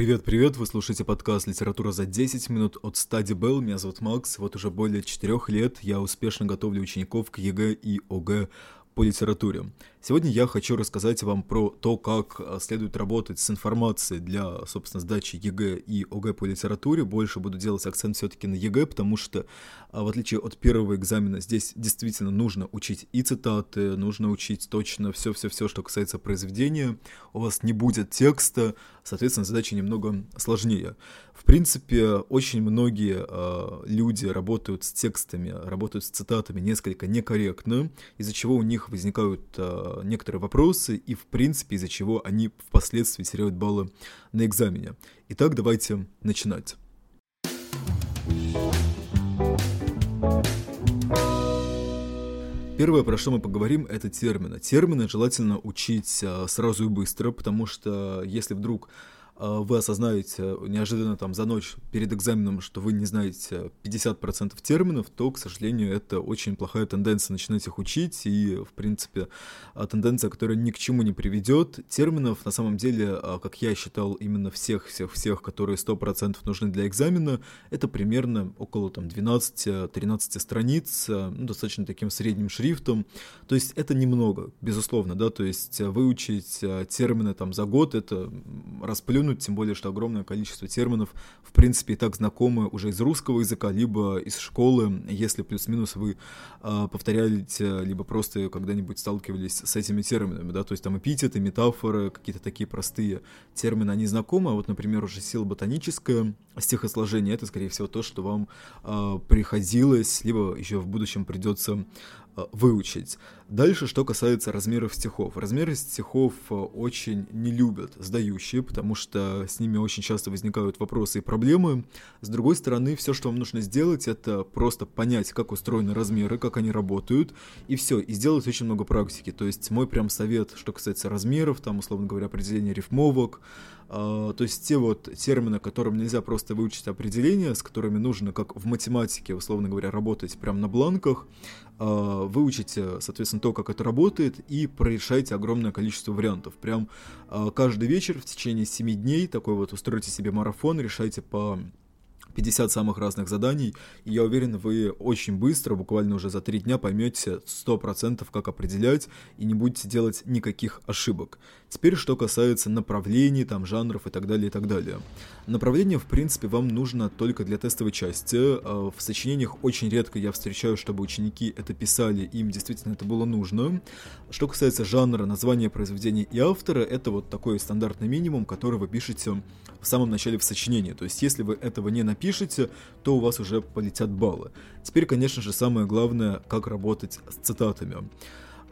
Привет-привет, вы слушаете подкаст «Литература за 10 минут» от Study Bell. Меня зовут Макс. Вот уже более 4 лет я успешно готовлю учеников к ЕГЭ и ОГЭ по литературе. Сегодня я хочу рассказать вам про то, как а, следует работать с информацией для, собственно, сдачи ЕГЭ и ОГЭ по литературе. Больше буду делать акцент все-таки на ЕГЭ, потому что, а, в отличие от первого экзамена, здесь действительно нужно учить и цитаты, нужно учить точно все-все-все, что касается произведения. У вас не будет текста, соответственно, задача немного сложнее. В принципе, очень многие э, люди работают с текстами, работают с цитатами несколько некорректно, из-за чего у них возникают э, некоторые вопросы, и, в принципе, из-за чего они впоследствии теряют баллы на экзамене. Итак, давайте начинать. Первое, про что мы поговорим, это термины. Термины желательно учить сразу и быстро, потому что если вдруг вы осознаете неожиданно там за ночь перед экзаменом, что вы не знаете 50% терминов, то, к сожалению, это очень плохая тенденция начинать их учить, и, в принципе, а, тенденция, которая ни к чему не приведет. Терминов, на самом деле, а, как я считал, именно всех-всех-всех, которые 100% нужны для экзамена, это примерно около там 12-13 страниц, ну, достаточно таким средним шрифтом, то есть это немного, безусловно, да, то есть выучить термины там за год, это расплюнуть упомянуть, тем более, что огромное количество терминов, в принципе, и так знакомы уже из русского языка, либо из школы, если плюс-минус вы э, повторяете, либо просто когда-нибудь сталкивались с этими терминами, да, то есть там эпитеты, метафоры, какие-то такие простые термины, они знакомы, а вот, например, уже сила ботаническая, стихосложение, это, скорее всего, то, что вам э, приходилось, либо еще в будущем придется выучить. Дальше, что касается размеров стихов. Размеры стихов э, очень не любят сдающие, потому что с ними очень часто возникают вопросы и проблемы. С другой стороны, все, что вам нужно сделать, это просто понять, как устроены размеры, как они работают, и все, и сделать очень много практики. То есть мой прям совет, что касается размеров, там, условно говоря, определение рифмовок, Uh, то есть те вот термины, которым нельзя просто выучить определения, с которыми нужно, как в математике, условно говоря, работать прямо на бланках, выучите, соответственно, то, как это работает, и прорешайте огромное количество вариантов. Прям uh, каждый вечер в течение 7 дней такой вот устройте себе марафон, решайте по 50 самых разных заданий, и я уверен, вы очень быстро, буквально уже за 3 дня поймете 100% как определять и не будете делать никаких ошибок. Теперь, что касается направлений, там, жанров и так далее, и так далее. Направление, в принципе, вам нужно только для тестовой части. А, в сочинениях очень редко я встречаю, чтобы ученики это писали, им действительно это было нужно. Что касается жанра, названия произведения и автора, это вот такой стандартный минимум, который вы пишете в самом начале в сочинении. То есть, если вы этого не напишете, то у вас уже полетят баллы. Теперь, конечно же, самое главное, как работать с цитатами.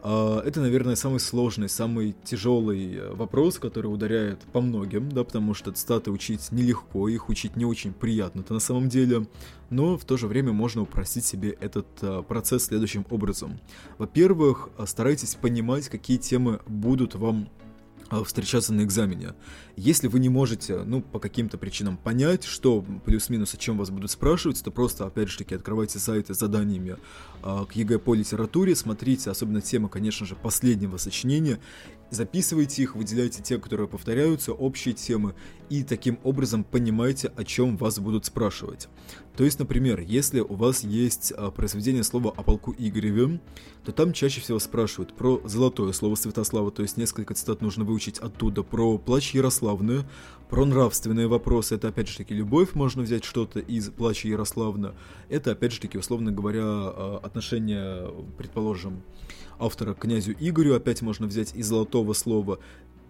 А, это, наверное, самый сложный, самый тяжелый э, вопрос, который ударяет по многим, да, потому что статы учить нелегко, их учить не очень приятно-то на самом деле, но в то же время можно упростить себе этот а, процесс следующим образом. Во-первых, старайтесь понимать, какие темы будут вам встречаться на экзамене. Если вы не можете, ну, по каким-то причинам понять, что плюс-минус, о чем вас будут спрашивать, то просто, опять же таки, открывайте сайты с заданиями э, к ЕГЭ по литературе, смотрите, особенно темы, конечно же, последнего сочинения, записывайте их, выделяйте те, которые повторяются, общие темы, и таким образом понимаете, о чем вас будут спрашивать. То есть, например, если у вас есть а, произведение слова о полку Игореве, то там чаще всего спрашивают про золотое слово Святослава, то есть несколько цитат нужно выучить оттуда, про плач Ярославны, про нравственные вопросы, это опять же таки любовь, можно взять что-то из плача Ярославна, это опять же таки, условно говоря, а, отношения, предположим, автора к князю Игорю, опять можно взять из золотого слова,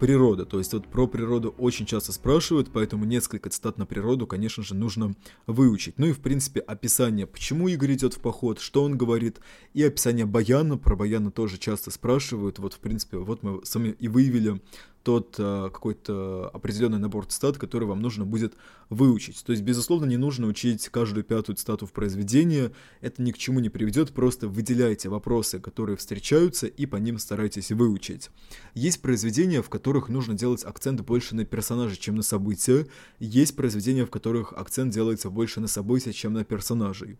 природа. То есть вот про природу очень часто спрашивают, поэтому несколько цитат на природу, конечно же, нужно выучить. Ну и, в принципе, описание, почему Игорь идет в поход, что он говорит, и описание Баяна, про Баяна тоже часто спрашивают. Вот, в принципе, вот мы сами и выявили тот а, какой-то определенный набор цитат, который вам нужно будет выучить. То есть, безусловно, не нужно учить каждую пятую цитату в произведении, это ни к чему не приведет, просто выделяйте вопросы, которые встречаются, и по ним старайтесь выучить. Есть произведения, в которых нужно делать акцент больше на персонажа, чем на события, есть произведения, в которых акцент делается больше на события, чем на персонажей.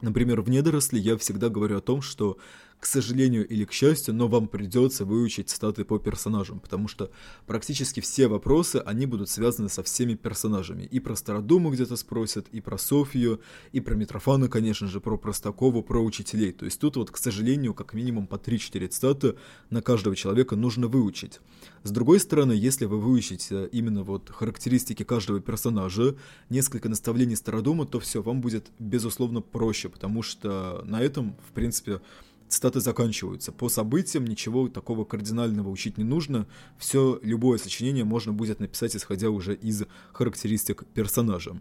Например, в «Недоросли» я всегда говорю о том, что к сожалению или к счастью, но вам придется выучить статы по персонажам, потому что практически все вопросы, они будут связаны со всеми персонажами. И про Стародуму где-то спросят, и про Софию, и про Митрофана, конечно же, про Простакову, про учителей. То есть тут вот, к сожалению, как минимум по 3-4 статы на каждого человека нужно выучить. С другой стороны, если вы выучите именно вот характеристики каждого персонажа, несколько наставлений Стародума, то все, вам будет, безусловно, проще, потому что на этом, в принципе, цитаты заканчиваются. По событиям ничего такого кардинального учить не нужно. Все, любое сочинение можно будет написать, исходя уже из характеристик персонажа.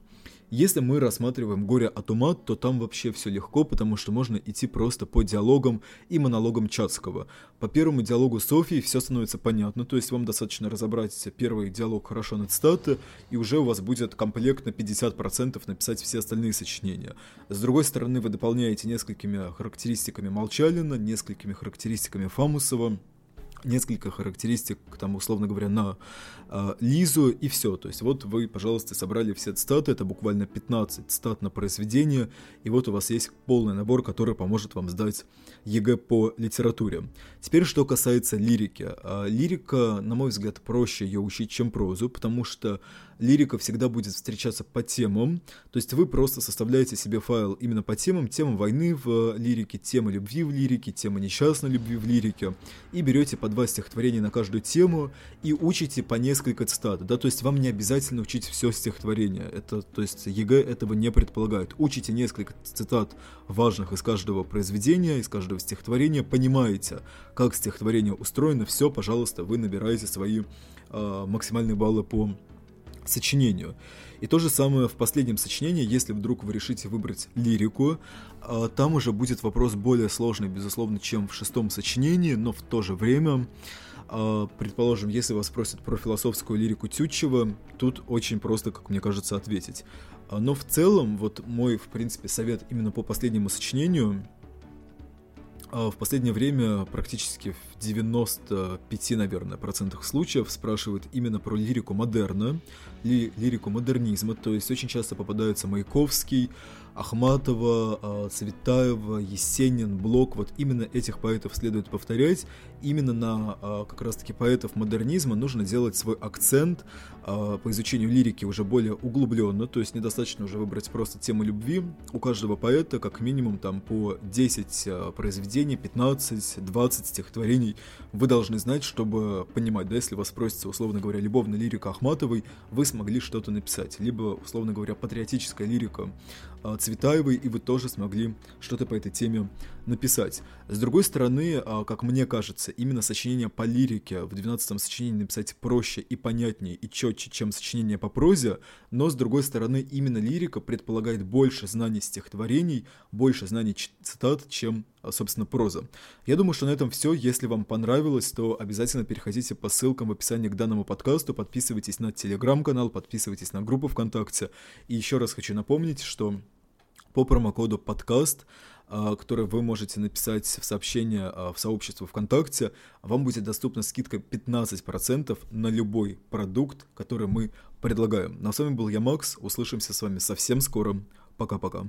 Если мы рассматриваем «Горе от ума», то там вообще все легко, потому что можно идти просто по диалогам и монологам Чацкого. По первому диалогу Софии все становится понятно, то есть вам достаточно разобрать первый диалог хорошо на цитаты, и уже у вас будет комплект на 50% написать все остальные сочинения. С другой стороны, вы дополняете несколькими характеристиками Молчалина, несколькими характеристиками Фамусова, несколько характеристик, там, условно говоря, на э, Лизу, и все. То есть вот вы, пожалуйста, собрали все цитаты, это буквально 15 цитат на произведение, и вот у вас есть полный набор, который поможет вам сдать ЕГЭ по литературе. Теперь, что касается лирики. Э, лирика, на мой взгляд, проще ее учить, чем прозу, потому что лирика всегда будет встречаться по темам, то есть вы просто составляете себе файл именно по темам, тема войны в лирике, тема любви в лирике, тема несчастной любви в лирике, и берете по два стихотворения на каждую тему и учите по несколько цитат, да, то есть вам не обязательно учить все стихотворение, это, то есть ЕГЭ этого не предполагает, учите несколько цитат важных из каждого произведения, из каждого стихотворения, понимаете, как стихотворение устроено, все, пожалуйста, вы набираете свои э, максимальные баллы по сочинению. И то же самое в последнем сочинении, если вдруг вы решите выбрать лирику, а, там уже будет вопрос более сложный, безусловно, чем в шестом сочинении, но в то же время, а, предположим, если вас спросят про философскую лирику Тютчева, тут очень просто, как мне кажется, ответить. А, но в целом, вот мой, в принципе, совет именно по последнему сочинению – в последнее время практически в 95, наверное, процентах случаев спрашивают именно про лирику модерна, ли, лирику модернизма, то есть очень часто попадаются Маяковский, Ахматова, а, Цветаева, Есенин, Блок, вот именно этих поэтов следует повторять. Именно на а, как раз-таки поэтов модернизма нужно делать свой акцент а, по изучению лирики уже более углубленно, то есть недостаточно уже выбрать просто тему любви. У каждого поэта как минимум там по 10 произведений, 15, 20 стихотворений. Вы должны знать, чтобы понимать, да, если вас спросится, условно говоря, любовная лирика Ахматовой, вы смогли что-то написать, либо, условно говоря, патриотическая лирика а, Цветаевой, и вы тоже смогли что-то по этой теме написать. С другой стороны, а, как мне кажется, именно сочинение по лирике в 12-м сочинении написать проще и понятнее и четче, чем сочинение по прозе, но с другой стороны, именно лирика предполагает больше знаний стихотворений, больше знаний цитат, чем а, собственно, проза. Я думаю, что на этом все. Если вам понравилось, то обязательно переходите по ссылкам в описании к данному подкасту, подписывайтесь на телеграм-канал, подписывайтесь на группу ВКонтакте. И еще раз хочу напомнить, что по промокоду подкаст а, который вы можете написать в сообщение а, в сообщество ВКонтакте, вам будет доступна скидка 15% на любой продукт, который мы предлагаем. На ну, с вами был я, Макс. Услышимся с вами совсем скоро. Пока-пока.